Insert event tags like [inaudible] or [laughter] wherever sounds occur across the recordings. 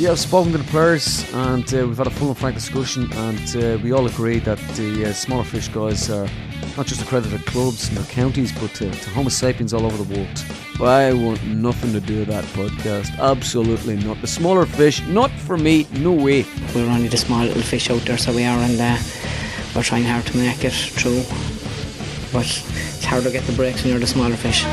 Yeah, I've spoken to the players and uh, we've had a full and frank discussion, and uh, we all agree that the uh, smaller fish guys are not just accredited clubs in their counties, but to, to Homo sapiens all over the world. I want nothing to do with that podcast. Absolutely not. The smaller fish, not for me, no way. We're only the small little fish out there, so we are, and uh, we're trying hard to make it through. But it's hard to get the breaks when you're the smaller fish.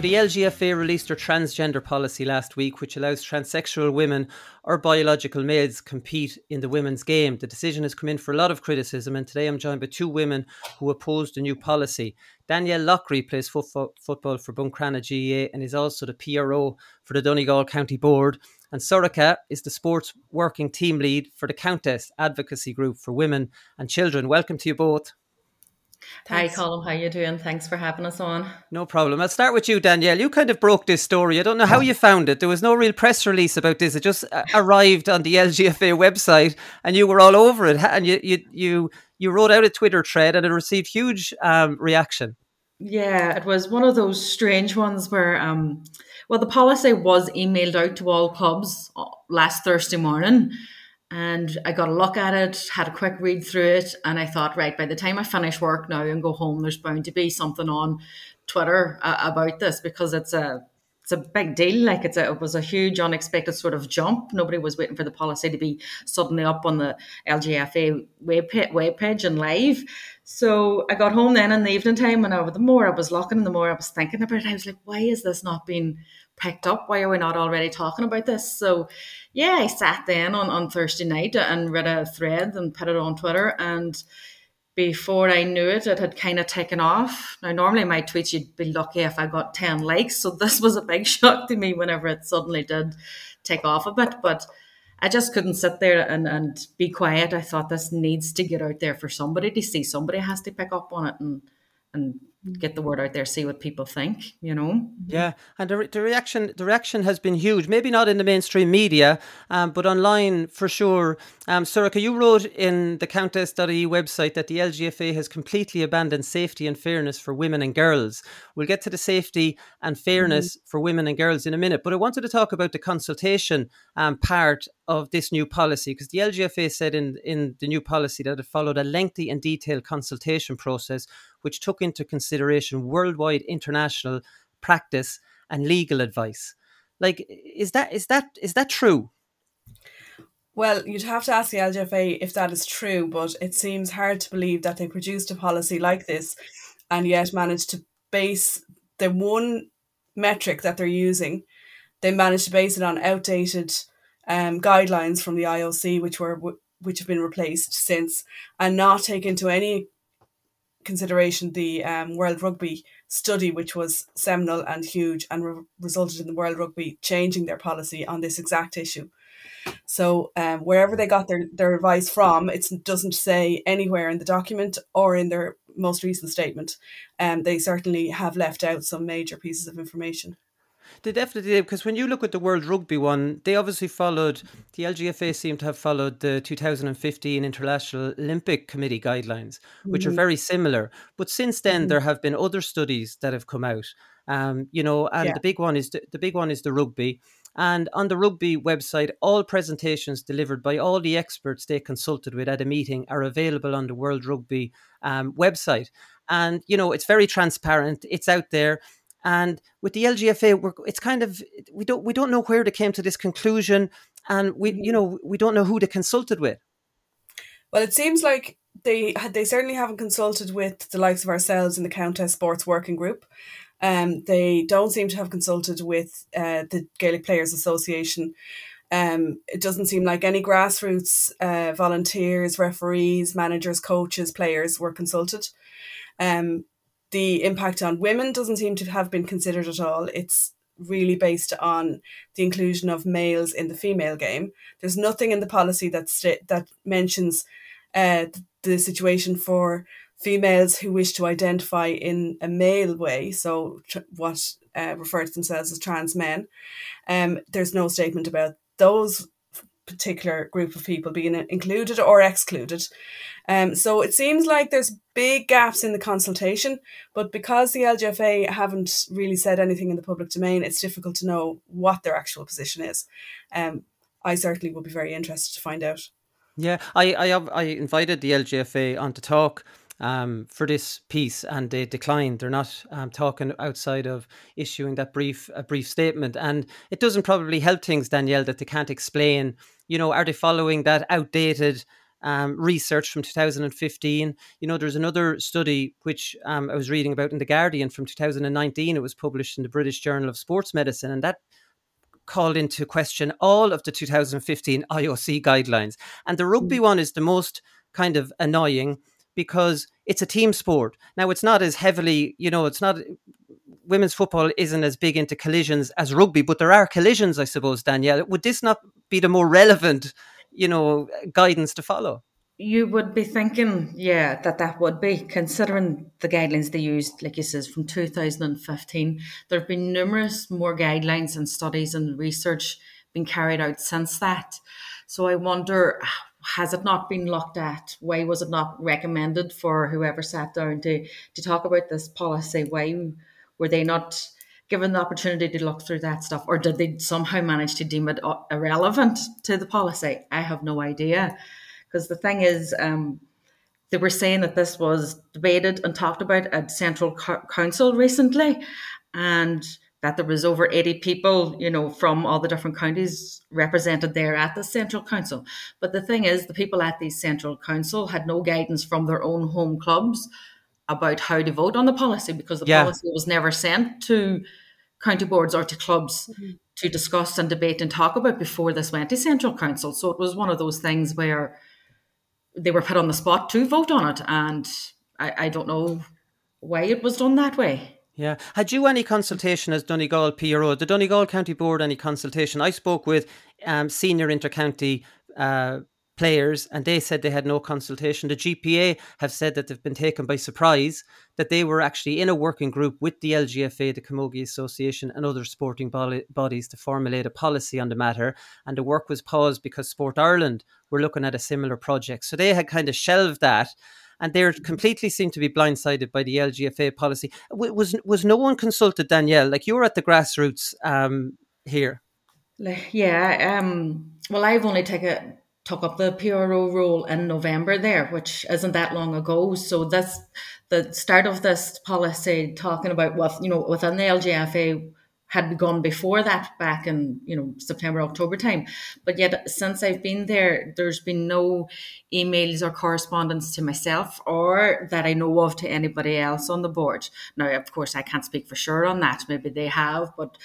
So, the LGFA released their transgender policy last week, which allows transsexual women or biological males compete in the women's game. The decision has come in for a lot of criticism, and today I'm joined by two women who oppose the new policy. Danielle Loughrey plays football for Buncrana GAA and is also the PRO for the Donegal County Board. And Sorcha is the sports working team lead for the Countess Advocacy Group for Women and Children. Welcome to you both. Thanks. Hi, Colin. How you doing? Thanks for having us on. No problem. I'll start with you, Danielle. You kind of broke this story. I don't know how you found it. There was no real press release about this. It just uh, arrived on the LGFA website, and you were all over it. And you you you you wrote out a Twitter thread, and it received huge um, reaction. Yeah, it was one of those strange ones where, um, well, the policy was emailed out to all clubs uh, last Thursday morning and I got a look at it, had a quick read through it, and I thought, right, by the time I finish work now and go home, there's bound to be something on Twitter uh, about this because it's a it's a big deal. Like it's a, it was a huge unexpected sort of jump. Nobody was waiting for the policy to be suddenly up on the LGFA web page and live. So I got home then in the evening time, and over the more I was looking, and the more I was thinking about it, I was like, why is this not being picked up? Why are we not already talking about this? So yeah, I sat then on, on Thursday night and read a thread and put it on Twitter. And before I knew it, it had kind of taken off. Now, normally my tweets, you'd be lucky if I got 10 likes. So [laughs] this was a big shock to me whenever it suddenly did take off a bit. But I just couldn't sit there and, and be quiet. I thought this needs to get out there for somebody to see. Somebody has to pick up on it and and get the word out there, see what people think, you know? Yeah, and the, the reaction the reaction has been huge. Maybe not in the mainstream media, um, but online for sure. Um, Sorcha, you wrote in the Countess.ie website that the LGFA has completely abandoned safety and fairness for women and girls. We'll get to the safety and fairness mm-hmm. for women and girls in a minute, but I wanted to talk about the consultation um, part of this new policy because the LGFA said in, in the new policy that it followed a lengthy and detailed consultation process which took into consideration worldwide international practice and legal advice. Like, is that is that is that true? Well, you'd have to ask the LGFA if that is true, but it seems hard to believe that they produced a policy like this and yet managed to base the one metric that they're using, they managed to base it on outdated um, guidelines from the IOC, which were which have been replaced since, and not take into any consideration the um, World Rugby study, which was seminal and huge and re- resulted in the World Rugby changing their policy on this exact issue. So um, wherever they got their, their advice from, it doesn't say anywhere in the document or in their most recent statement. Um, they certainly have left out some major pieces of information. They definitely did because when you look at the World Rugby one, they obviously followed the LGFA seemed to have followed the 2015 International Olympic Committee guidelines, which mm-hmm. are very similar. But since then, mm-hmm. there have been other studies that have come out. Um, you know, and yeah. the big one is the, the big one is the rugby. And on the rugby website, all presentations delivered by all the experts they consulted with at a meeting are available on the World Rugby um, website. And you know, it's very transparent. It's out there and with the LGFA, it's kind of we don't we don't know where they came to this conclusion, and we you mm-hmm. know we don't know who they consulted with. Well, it seems like they they certainly haven't consulted with the likes of ourselves in the Countess Sports Working Group. Um, they don't seem to have consulted with uh, the Gaelic Players Association. Um, it doesn't seem like any grassroots uh, volunteers, referees, managers, coaches, players were consulted. Um, the impact on women doesn't seem to have been considered at all. It's really based on the inclusion of males in the female game. There's nothing in the policy that st- that mentions uh, the situation for females who wish to identify in a male way, so tr- what uh, refer to themselves as trans men. Um, there's no statement about those particular group of people being included or excluded. Um, so it seems like there's big gaps in the consultation, but because the LGFA haven't really said anything in the public domain, it's difficult to know what their actual position is. Um, I certainly would be very interested to find out. Yeah, I I, I invited the LGFA on to talk um, for this piece, and they declined. They're not um, talking outside of issuing that brief a brief statement, and it doesn't probably help things, Danielle, that they can't explain. You know, are they following that outdated? Um, research from 2015. You know, there's another study which um, I was reading about in The Guardian from 2019. It was published in the British Journal of Sports Medicine, and that called into question all of the 2015 IOC guidelines. And the rugby mm. one is the most kind of annoying because it's a team sport. Now, it's not as heavily, you know, it's not women's football isn't as big into collisions as rugby, but there are collisions, I suppose, Danielle. Would this not be the more relevant, you know, guidance to follow? You would be thinking, yeah, that that would be considering the guidelines they used, like you says, from 2015. There have been numerous more guidelines and studies and research being carried out since that. So I wonder has it not been looked at? Why was it not recommended for whoever sat down to to talk about this policy? Why were they not given the opportunity to look through that stuff, or did they somehow manage to deem it irrelevant to the policy? I have no idea, because the thing is. Um, they were saying that this was debated and talked about at Central Council recently, and that there was over 80 people, you know, from all the different counties represented there at the Central Council. But the thing is, the people at the Central Council had no guidance from their own home clubs about how to vote on the policy because the yeah. policy was never sent to county boards or to clubs mm-hmm. to discuss and debate and talk about before this went to Central Council. So it was one of those things where they were put on the spot to vote on it. And I, I don't know why it was done that way. Yeah. Had you any consultation as Donegal PRO? The Donegal County Board any consultation? I spoke with um, senior intercounty uh, players and they said they had no consultation. The GPA have said that they've been taken by surprise, that they were actually in a working group with the LGFA, the Camogie Association, and other sporting bodies to formulate a policy on the matter. And the work was paused because Sport Ireland were looking at a similar project. So they had kind of shelved that and they're completely seem to be blindsided by the LGFA policy. Was was no one consulted, Danielle? Like you were at the grassroots um, here. Yeah. Um, well, I've only taken took up the PRO role in November there, which isn't that long ago. So that's the start of this policy talking about what you know within the LGFA had begun before that back in you know September October time. But yet since I've been there there's been no emails or correspondence to myself or that I know of to anybody else on the board. Now of course I can't speak for sure on that. Maybe they have but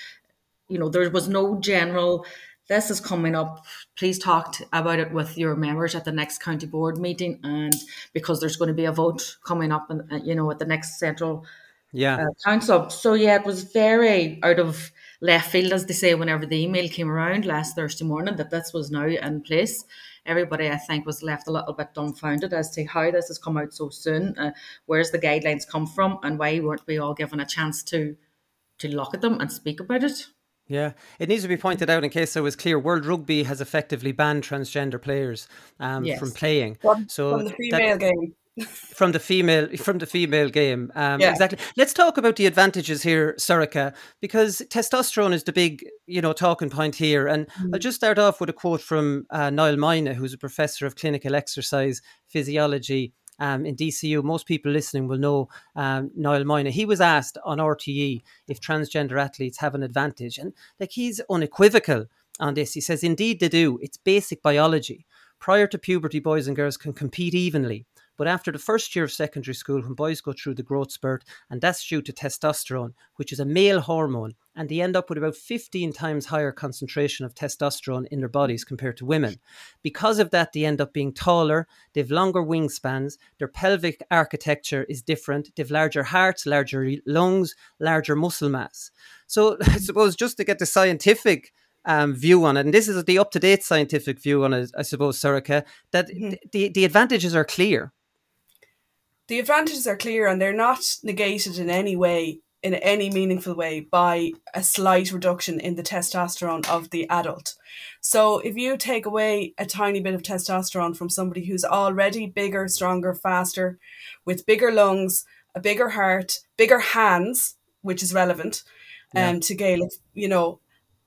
you know there was no general this is coming up. Please talk about it with your members at the next county board meeting and because there's going to be a vote coming up and uh, you know at the next central yeah uh, council. So yeah, it was very out of left field, as they say, whenever the email came around last Thursday morning that this was now in place. Everybody, I think, was left a little bit dumbfounded as to how this has come out so soon. Uh, where's the guidelines come from, and why weren't we all given a chance to to look at them and speak about it? Yeah, it needs to be pointed out in case it was clear. World Rugby has effectively banned transgender players um, yes. from playing. From, so from the female that, game from the female from the female game. Um, yeah. Exactly. Let's talk about the advantages here, Sorcha, because testosterone is the big you know talking point here. And mm. I'll just start off with a quote from uh, Niall Moyna, who's a professor of clinical exercise physiology. Um, in DCU, most people listening will know um, Niall Moyna. He was asked on RTE if transgender athletes have an advantage, and like he's unequivocal on this. He says, "Indeed, they do. It's basic biology. Prior to puberty, boys and girls can compete evenly. But after the first year of secondary school, when boys go through the growth spurt, and that's due to testosterone, which is a male hormone, and they end up with about 15 times higher concentration of testosterone in their bodies compared to women. Because of that, they end up being taller, they've longer wingspans, their pelvic architecture is different, they've larger hearts, larger lungs, larger muscle mass. So [laughs] I suppose just to get the scientific um, view on it, and this is the up to date scientific view on it, I suppose, Sorcha, that mm-hmm. the, the advantages are clear the advantages are clear and they're not negated in any way in any meaningful way by a slight reduction in the testosterone of the adult. So if you take away a tiny bit of testosterone from somebody who's already bigger, stronger, faster, with bigger lungs, a bigger heart, bigger hands, which is relevant um, to Gaelic, you know,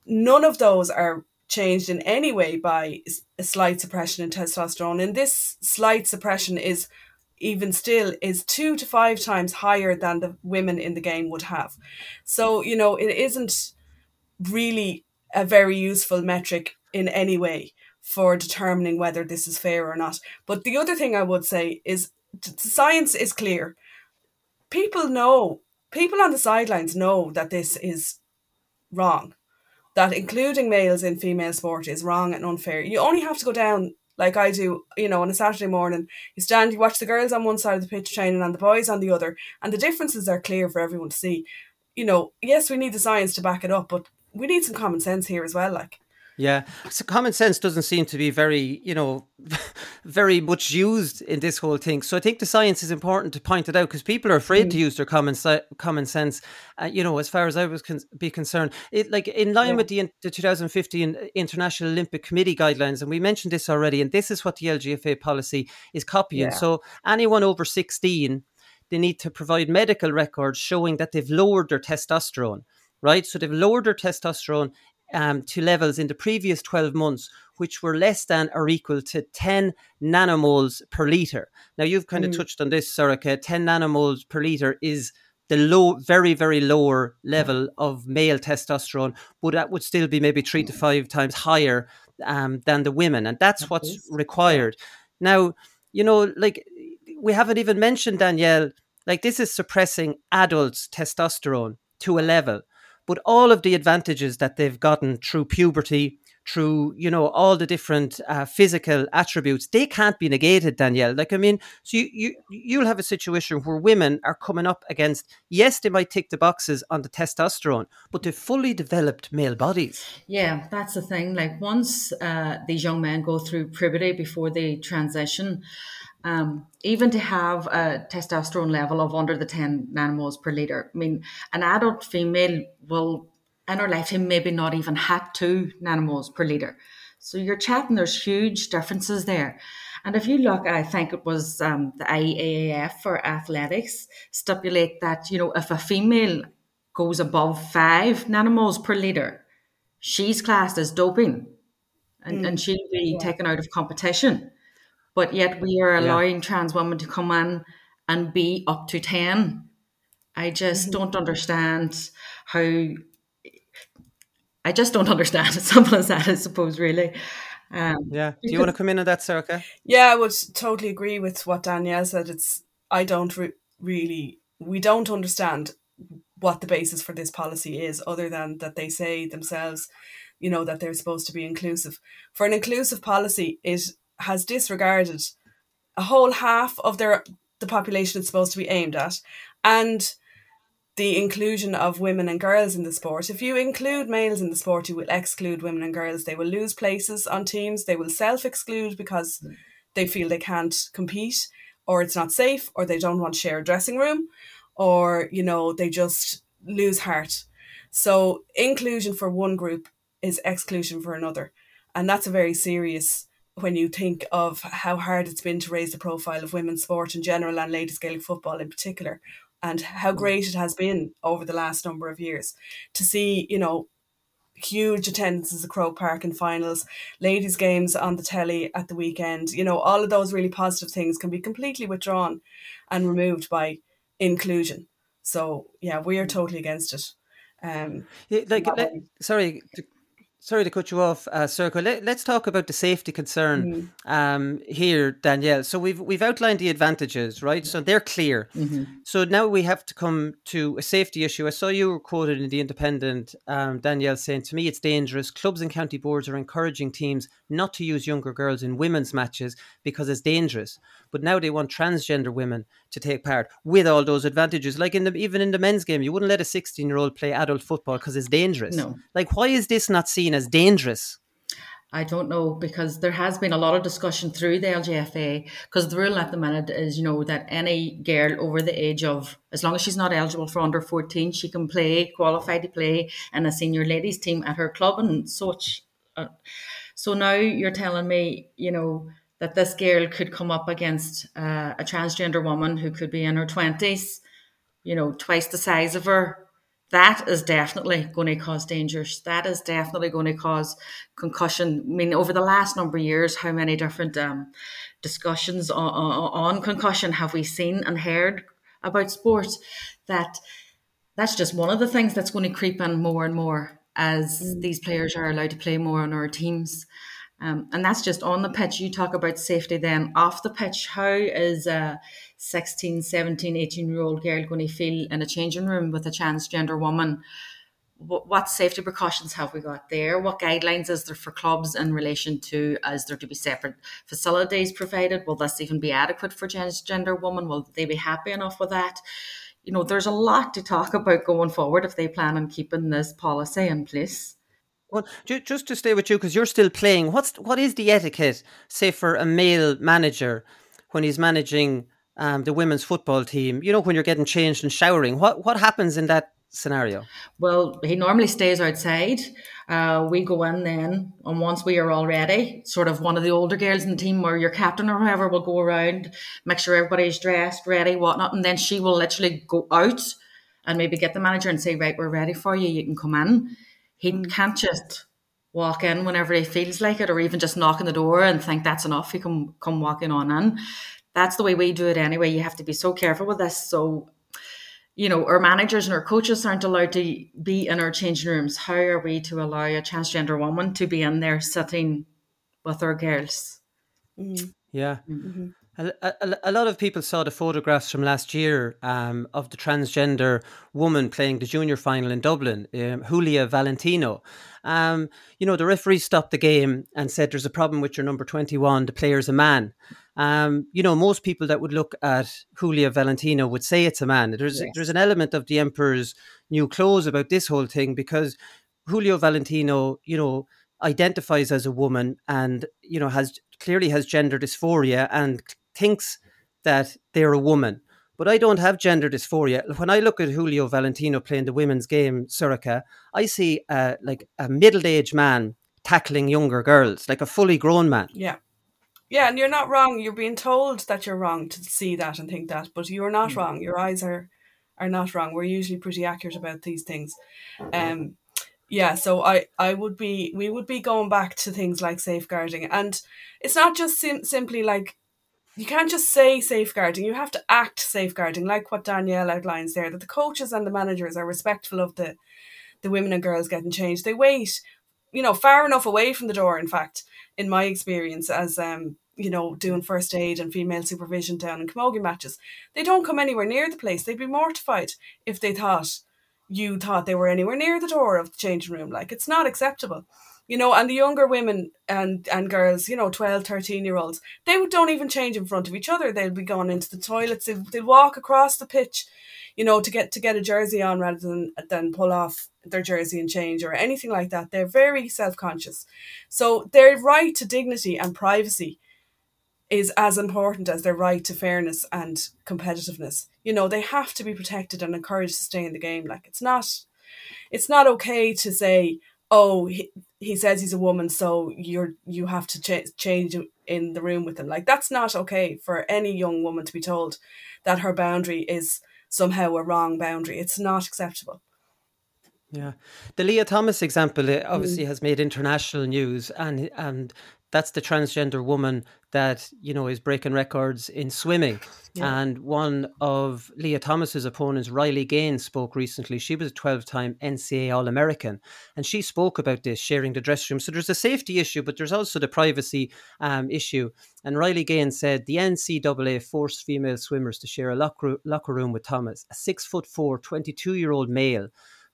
none of those are changed in any way by a slight suppression in testosterone. And this slight suppression is even still is two to five times higher than the women in the game would have. So, you know, it isn't really a very useful metric in any way for determining whether this is fair or not. But the other thing I would say is science is clear. People know, people on the sidelines know that this is wrong. That including males in female sport is wrong and unfair. You only have to go down like I do, you know, on a Saturday morning. You stand, you watch the girls on one side of the pitch training and the boys on the other, and the differences are clear for everyone to see. You know, yes, we need the science to back it up, but we need some common sense here as well. Like, yeah, so common sense doesn't seem to be very, you know, [laughs] very much used in this whole thing. So I think the science is important to point it out because people are afraid mm. to use their common common sense. Uh, you know, as far as I was con- be concerned, it like in line yeah. with the, the 2015 International Olympic Committee guidelines, and we mentioned this already, and this is what the LGFA policy is copying. Yeah. So anyone over 16, they need to provide medical records showing that they've lowered their testosterone right? So they've lowered their testosterone um, to levels in the previous 12 months, which were less than or equal to 10 nanomoles per litre. Now, you've kind of mm. touched on this, Sorcha. 10 nanomoles per litre is the low, very, very lower level of male testosterone, but that would still be maybe three to five times higher um, than the women. And that's that what's is. required. Now, you know, like we haven't even mentioned, Danielle, like this is suppressing adults' testosterone to a level but all of the advantages that they've gotten through puberty, through you know all the different uh, physical attributes, they can't be negated, Danielle. Like I mean, so you, you you'll have a situation where women are coming up against yes, they might tick the boxes on the testosterone, but they're fully developed male bodies. Yeah, that's the thing. Like once uh, these young men go through puberty before they transition um, even to have a testosterone level of under the 10 nanomoles per litre. I mean, an adult female will, in her lifetime, maybe not even have two nanomoles per litre. So you're chatting, there's huge differences there. And if you look, I think it was um, the IAAF for athletics stipulate that, you know, if a female goes above five nanomoles per litre, she's classed as doping and, mm. and she'll be yeah. taken out of competition but yet we are allowing yeah. trans women to come in and be up to 10 i just mm-hmm. don't understand how i just don't [laughs] understand as simple as that i suppose really um, yeah do you want to come in on that Sorcha? yeah i would totally agree with what danielle said it's i don't re- really we don't understand what the basis for this policy is other than that they say themselves you know that they're supposed to be inclusive for an inclusive policy it has disregarded a whole half of their the population it's supposed to be aimed at and the inclusion of women and girls in the sport. If you include males in the sport, you will exclude women and girls. They will lose places on teams. They will self exclude because mm. they feel they can't compete, or it's not safe, or they don't want to share a dressing room, or, you know, they just lose heart. So, inclusion for one group is exclusion for another. And that's a very serious when you think of how hard it's been to raise the profile of women's sport in general and ladies Gaelic football in particular, and how mm. great it has been over the last number of years to see, you know, huge attendances at Croke Park in finals, ladies' games on the telly at the weekend. You know, all of those really positive things can be completely withdrawn and removed by inclusion. So yeah, we are mm. totally against it. Um, yeah, like, let, sorry, sorry to cut you off, uh. Let, us talk about the safety concern mm. um, here, Danielle. So we've we've outlined the advantages, right? So they're clear. Mm-hmm. So now we have to come to a safety issue. I saw you were quoted in the Independent, um, Danielle, saying to me, "It's dangerous. Clubs and county boards are encouraging teams not to use younger girls in women's matches because it's dangerous." But now they want transgender women to take part with all those advantages. Like in the even in the men's game, you wouldn't let a sixteen year old play adult football because it's dangerous. No. Like why is this not seen as dangerous? I don't know because there has been a lot of discussion through the LGFA because the rule at the minute is, you know, that any girl over the age of, as long as she's not eligible for under 14, she can play, qualify to play in a senior ladies team at her club and such. Uh, so now you're telling me, you know, that this girl could come up against uh, a transgender woman who could be in her 20s, you know, twice the size of her that is definitely going to cause dangers. That is definitely going to cause concussion. I mean, over the last number of years, how many different um, discussions on, on, on, concussion have we seen and heard about sports? That that's just one of the things that's going to creep in more and more as mm. these players are allowed to play more on our teams. Um, and that's just on the pitch. You talk about safety then off the pitch. How is a 16, 17, 18 year old girl going to feel in a changing room with a transgender woman? What, what safety precautions have we got there? What guidelines is there for clubs in relation to is there to be separate facilities provided? Will this even be adequate for transgender women? Will they be happy enough with that? You know, there's a lot to talk about going forward if they plan on keeping this policy in place. Well, just to stay with you, because you're still playing, what's what is the etiquette, say, for a male manager when he's managing um, the women's football team? You know, when you're getting changed and showering, what what happens in that scenario? Well, he normally stays outside. Uh, we go in then, and once we are all ready, sort of one of the older girls in the team or your captain or whoever will go around, make sure everybody's dressed, ready, whatnot, and then she will literally go out and maybe get the manager and say, "Right, we're ready for you. You can come in." He mm. can't just walk in whenever he feels like it, or even just knock on the door and think that's enough. He can come walking on in. That's the way we do it anyway. You have to be so careful with this. So, you know, our managers and our coaches aren't allowed to be in our changing rooms. How are we to allow a transgender woman to be in there sitting with our girls? Mm. Yeah. Mm-hmm. A, a, a, lot of people saw the photographs from last year um, of the transgender woman playing the junior final in Dublin, um, Julia Valentino. Um, you know, the referee stopped the game and said, There's a problem with your number 21, the player's a man. Um, you know, most people that would look at Julia Valentino would say it's a man. There's, yes. there's an element of the Emperor's new clothes about this whole thing because Julio Valentino, you know, identifies as a woman and, you know, has clearly has gender dysphoria and thinks that they're a woman. But I don't have gender dysphoria. When I look at Julio Valentino playing the women's game, Sorcha, I see uh, like a middle-aged man tackling younger girls, like a fully grown man. Yeah. Yeah, and you're not wrong. You're being told that you're wrong to see that and think that, but you're not mm. wrong. Your eyes are are not wrong. We're usually pretty accurate about these things. Um yeah, so I I would be we would be going back to things like safeguarding and it's not just sim- simply like you can't just say safeguarding, you have to act safeguarding, like what Danielle outlines there, that the coaches and the managers are respectful of the, the women and girls getting changed. They wait, you know, far enough away from the door, in fact, in my experience as um, you know, doing first aid and female supervision down in camogie matches. They don't come anywhere near the place. They'd be mortified if they thought you thought they were anywhere near the door of the changing room. Like it's not acceptable you know and the younger women and and girls you know 12 13 year olds they don't even change in front of each other. They'll be going into the toilets. They'll, they'll walk across the pitch you know to get to get a jersey on rather than than pull off their jersey and change or anything like that. They're very self-conscious. So their right to dignity and privacy is as important as their right to fairness and competitiveness. You know they have to be protected and encouraged to stay in the game. Like it's not it's not okay to say oh he, he says he's a woman so you're you have to ch- change in the room with him. Like that's not okay for any young woman to be told that her boundary is somehow a wrong boundary. It's not acceptable. Yeah. The Lia Thomas example obviously mm. has made international news and and that's the transgender woman that you know is breaking records in swimming. Yeah. And one of Lia Thomas's opponents, Riley Gaines, spoke recently. She was a 12-time NCAA All-American, and she spoke about this sharing the dressing room. So there's a safety issue, but there's also the privacy um, issue. And Riley Gaines said the NCAA forced female swimmers to share a locker, locker room with Thomas, a six foot four, 22 year old male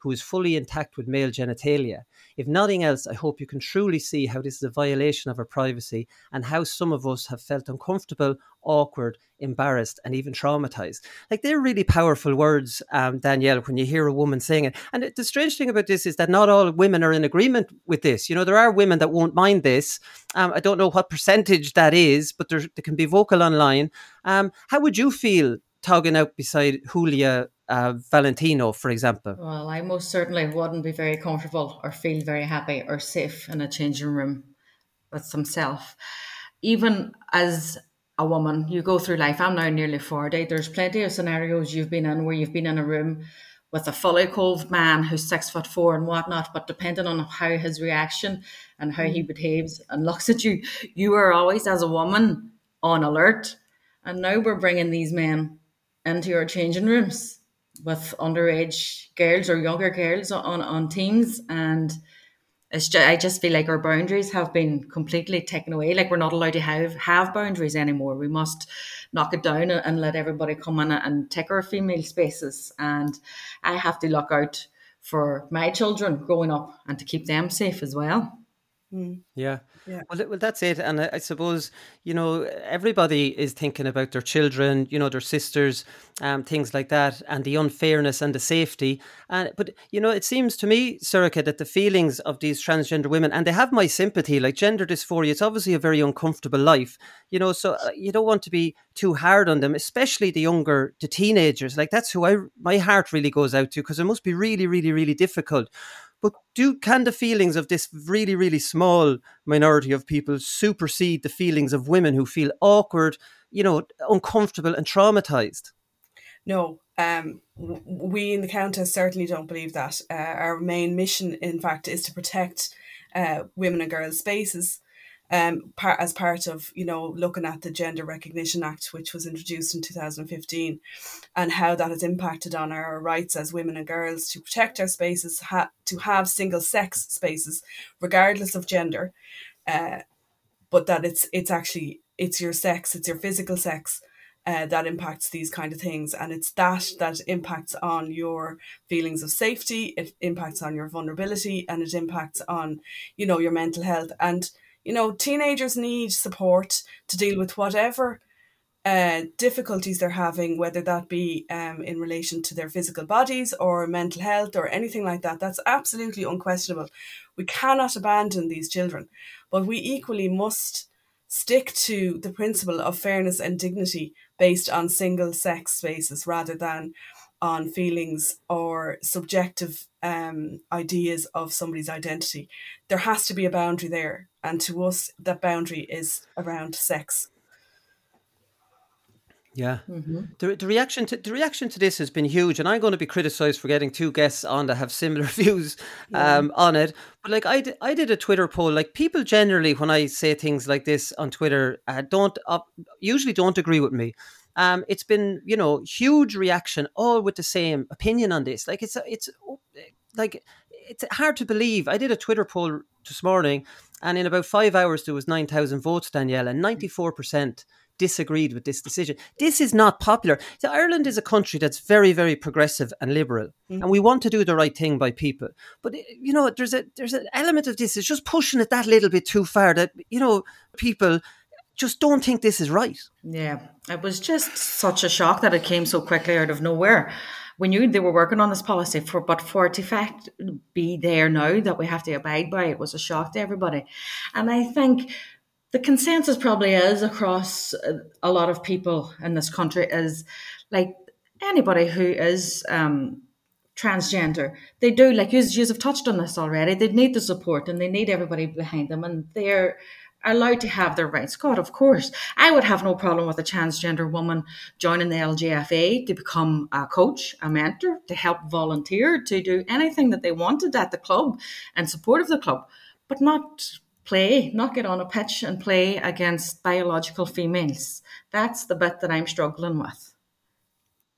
who is fully intact with male genitalia. If nothing else, I hope you can truly see how this is a violation of our privacy and how some of us have felt uncomfortable, awkward, embarrassed, and even traumatized. Like they're really powerful words, um, Danielle, when you hear a woman saying it. And the strange thing about this is that not all women are in agreement with this. You know, there are women that won't mind this. Um, I don't know what percentage that is, but there, they can be vocal online. Um, how would you feel togging out beside Julia uh, Valentino, for example? Well, I most certainly wouldn't be very comfortable or feel very happy or safe in a changing room with himself. Even as a woman, you go through life. I'm now nearly 40. There's plenty of scenarios you've been in where you've been in a room with a fully clothed man who's six foot four and whatnot, but depending on how his reaction and how he mm. behaves and looks at you, you are always, as a woman, on alert. And now we're bringing these men into your changing rooms with underage girls or younger girls on, on teams. And it's just, I just feel like our boundaries have been completely taken away. Like we're not allowed to have, have boundaries anymore. We must knock it down and, and let everybody come in and take our female spaces. And I have to look out for my children growing up and to keep them safe as well. Mm. Yeah. Yeah. Well, well, that's it. And I, I, suppose, you know, everybody is thinking about their children, you know, their sisters, um, things like that, and the unfairness and the safety. And but you know, it seems to me, Sorcha, that the feelings of these transgender women, and they have my sympathy. Like gender dysphoria, it's obviously a very uncomfortable life, you know. So uh, you don't want to be too hard on them, especially the younger, the teenagers. Like that's who I my heart really goes out to because it must be really, really, really difficult. But do can the feelings of this really, really small minority of people supersede the feelings of women who feel awkward, you know, uncomfortable and traumatized? No, um, we in the Countess certainly don't believe that. Uh, our main mission, in fact, is to protect uh, women and girls' spaces um, part, as part of you know looking at the Gender Recognition Act, which was introduced in 2015, and how that has impacted on our rights as women and girls to protect our spaces, ha- to have single sex spaces, regardless of gender, uh, but that it's it's actually it's your sex, it's your physical sex. Uh, that impacts these kind of things and it's that that impacts on your feelings of safety it impacts on your vulnerability and it impacts on you know your mental health and you know, teenagers need support to deal with whatever uh, difficulties they're having, whether that be um, in relation to their physical bodies or mental health or anything like that. That's absolutely unquestionable. We cannot abandon these children, but we equally must stick to the principle of fairness and dignity based on single sex spaces rather than on feelings or subjective um, ideas of somebody's identity. There has to be a boundary there. And to us, that boundary is around sex. Yeah, mm-hmm. the, the reaction to the reaction to this has been huge, and I'm going to be criticised for getting two guests on that have similar [laughs] views um, yeah. on it. But like I, did, I did a Twitter poll. Like people generally, when I say things like this on Twitter, uh, don't uh, usually don't agree with me um, it's been you know huge reaction, all with the same opinion on this. Like it's it's like it's hard to believe. I did a Twitter poll this morning, and in about five hours there was nine thousand votes, Danielle, and ninety four percent disagreed with this decision. This is not popular. So Ireland is a country that's very, very progressive and liberal, mm-hmm. and we want to do the right thing by people. But you know, there's a there's an element of this is just pushing it that little bit too far. That you know, people just don't think this is right. Yeah, it was just such a shock that it came so quickly out of nowhere. We knew they were working on this policy for, but for it to fact be there now that we have to abide by it was a shock to everybody. And I think the consensus probably is across a lot of people in this country is like anybody who is um, transgender, they do like you, you have touched on this already. They need the support and they need everybody behind them, and they're allowed to have their rights. God, of course. I would have no problem with a transgender woman joining the LGFA to become a coach, a mentor, to help volunteer, to do anything that they wanted at the club and support of the club, but not play, not get on a pitch and play against biological females. That's the bit that I'm struggling with.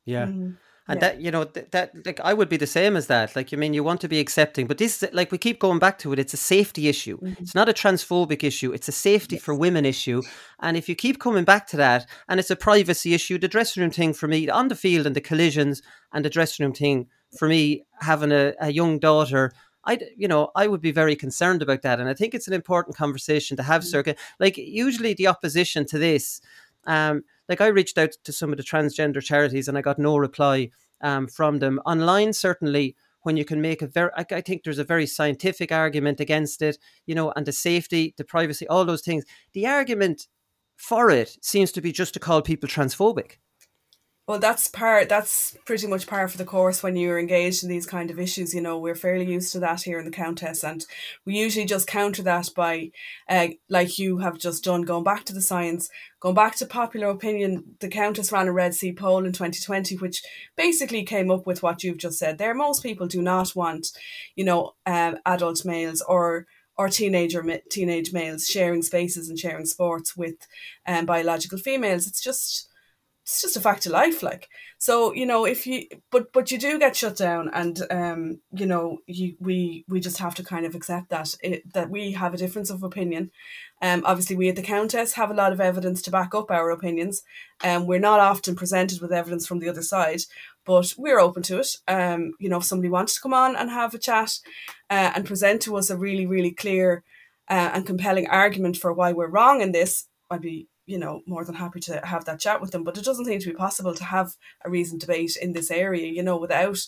Yeah. Mm. And yeah. that, you know, that, that, like, I would be the same as that. Like, you mean, you want to be accepting, but this, is like, we keep going back to it. It's a safety issue. Mm-hmm. It's not a transphobic issue. It's a safety yes. for women issue. And if you keep coming back to that, and it's a privacy issue, the dressing room thing for me on the field and the collisions and the dressing room thing for me, having a, a young daughter, I, you know, I would be very concerned about that, and I think it's an important conversation to have. Mm-hmm. Sorcha, like usually the opposition to this, um, like I reached out to some of the transgender charities and I got no reply um, from them online. Certainly, when you can make a very, I, I think there's a very scientific argument against it, you know, and the safety, the privacy, all those things. The argument for it seems to be just to call people transphobic. Well, that's part. That's pretty much par for the course when you're engaged in these kind of issues. You know, we're fairly used to that here in the Countess, and we usually just counter that by, uh, like you have just done, going back to the science, going back to popular opinion. The Countess ran a Red C poll in 2020, which basically came up with what you've just said. There, most people do not want, you know, um, adult males or or teenager teenage males sharing spaces and sharing sports with um, biological females. It's just it's just a fact of life like. So you know if you but but you do get shut down and um you know you we we just have to kind of accept that it, that we have a difference of opinion. Um obviously we at the countess have a lot of evidence to back up our opinions. And um, we're not often presented with evidence from the other side but we're open to it. Um you know if somebody wants to come on and have a chat uh, and present to us a really really clear uh, and compelling argument for why we're wrong in this I'd be you know, more than happy to have that chat with them. But it doesn't seem to be possible to have a reasoned debate in this area, you know, without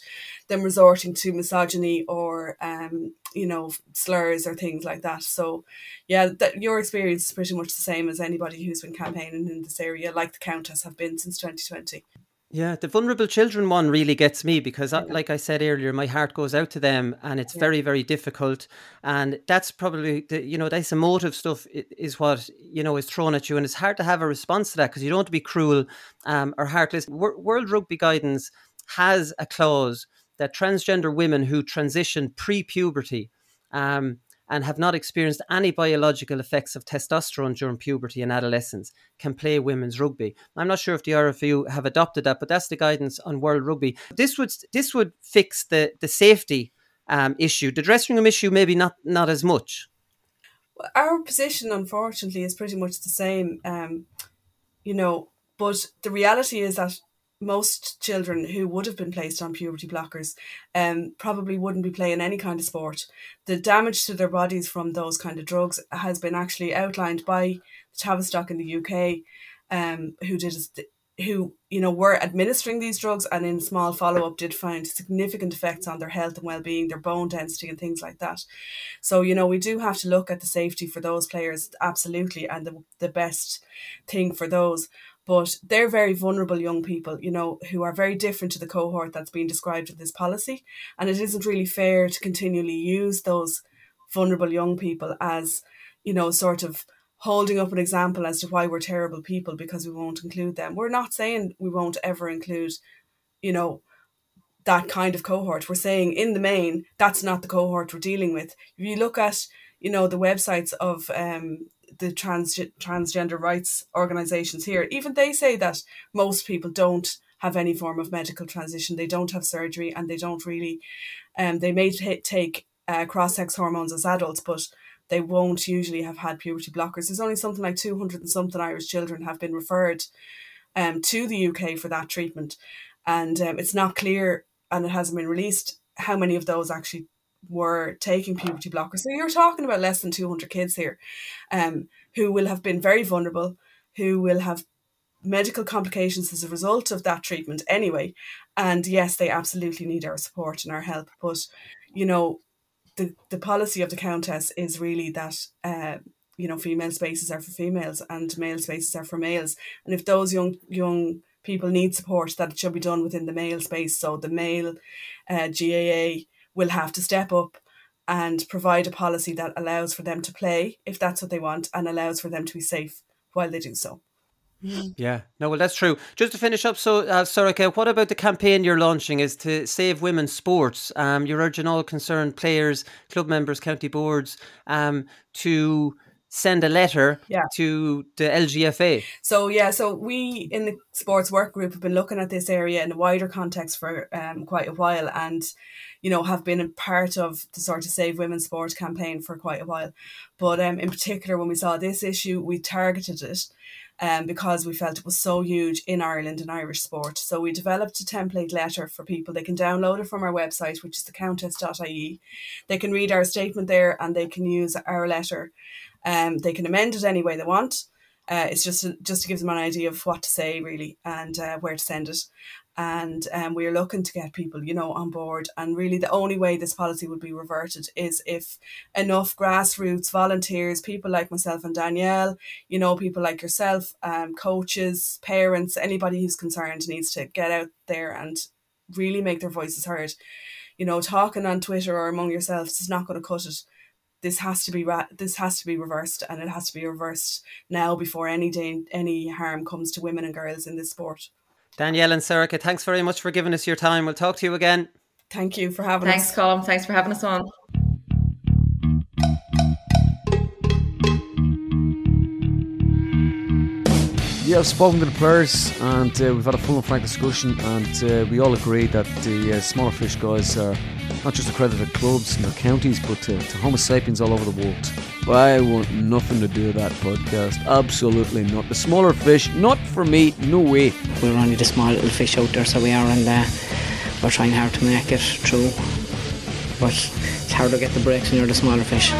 them resorting to misogyny or, um, you know, slurs or things like that. So, yeah, that your experience is pretty much the same as anybody who's been campaigning in this area, like the Countess have been since 2020. Yeah, the vulnerable children one really gets me because, uh, yeah. like I said earlier, my heart goes out to them, and it's yeah. very, very difficult. And that's probably the, you know, this emotive stuff is what you know is thrown at you, and it's hard to have a response to that because you don't want to be cruel um, or heartless. World Rugby Guidance has a clause that transgender women who transition pre-puberty um, and have not experienced any biological effects of testosterone during puberty and adolescence can play women's rugby. I'm not sure if the RFU have adopted that, but that's the guidance on World Rugby. This would this would fix the the safety um, issue. The dressing room issue, maybe not not as much. Our position, unfortunately, is pretty much the same. Um, you know, but the reality is that most children who would have been placed on puberty blockers um, probably wouldn't be playing any kind of sport. The damage to their bodies from those kind of drugs has been actually outlined by the Tavistock in the UK, um, who did who you know were administering these drugs and in small follow up did find significant effects on their health and well being, their bone density and things like that. So you know we do have to look at the safety for those players absolutely and the the best thing for those but they're very vulnerable young people, you know, who are very different to the cohort that's being described in this policy. And it isn't really fair to continually use those vulnerable young people as, you know, sort of holding up an example as to why we're terrible people because we won't include them. We're not saying we won't ever include, you know, that kind of cohort. We're saying in the main, that's not the cohort we're dealing with. If you look at, you know, the websites of um, the trans transgender rights organizations here, even they say that most people don't have any form of medical transition. They don't have surgery, and they don't really. Um, they may t- take uh, cross sex hormones as adults, but they won't usually have had puberty blockers. There's only something like two hundred and something Irish children have been referred um, to the UK for that treatment, and um, it's not clear, and it hasn't been released how many of those actually were taking puberty blockers. So you're talking about less than 200 kids here um, who will have been very vulnerable, who will have medical complications as a result of that treatment anyway. And yes, they absolutely need our support and our help. But, you know, the, the policy of the Countess is really that, uh, you know, female spaces are for females and male spaces are for males. And if those young, young people need support, that it should be done within the male space. So the male uh, GAA will have to step up and provide a policy that allows for them to play if that's what they want and allows for them to be safe while they do so. Yeah, no, well, that's true. Just to finish up, so uh, Sorcha, what about the campaign you're launching? Is to save women's sports? Um, you're urging all concerned players, club members, county boards, um, to send a letter Yeah. to the LGFA. So yeah, so we in the sports work group have been looking at this area in a wider context for um, quite a while, and you know have been a part of the sort of Save Women's Sport campaign for quite a while. But um, in particular, when we saw this issue, we targeted it. Um, because we felt it was so huge in Ireland and Irish sport. So we developed a template letter for people. They can download it from our website, which is thecountess.ie. They can read our statement there and they can use our letter. Um, they can amend it any way they want. Uh, it's just just to give them an idea of what to say really and uh, where to send it. And um, we're looking to get people, you know, on board. And really, the only way this policy would be reverted is if enough grassroots volunteers, people like myself and Danielle, you know, people like yourself, um, coaches, parents, anybody who's concerned needs to get out there and really make their voices heard. You know, talking on Twitter or among yourselves is not going to cut it this has to be ra- this has to be reversed and it has to be reversed now before any day any harm comes to women and girls in this sport. Danielle and Sorcha, thanks very much for giving us your time. We'll talk to you again. Thank you for having Thanks, us. Colin. Thanks for having us on. Yeah, I've spoken to the players and uh, we've had a full and frank discussion, and uh, we all agree that the uh, smaller fish guys are not just accredited clubs in their counties, but to, to Homo sapiens all over the world. I want nothing to do with that podcast. Absolutely not. The smaller fish, not for me, no way. We're only the small little fish out there, so we are, and uh, we're trying hard to make it through. But it's hard to get the breaks when you're the smaller fish.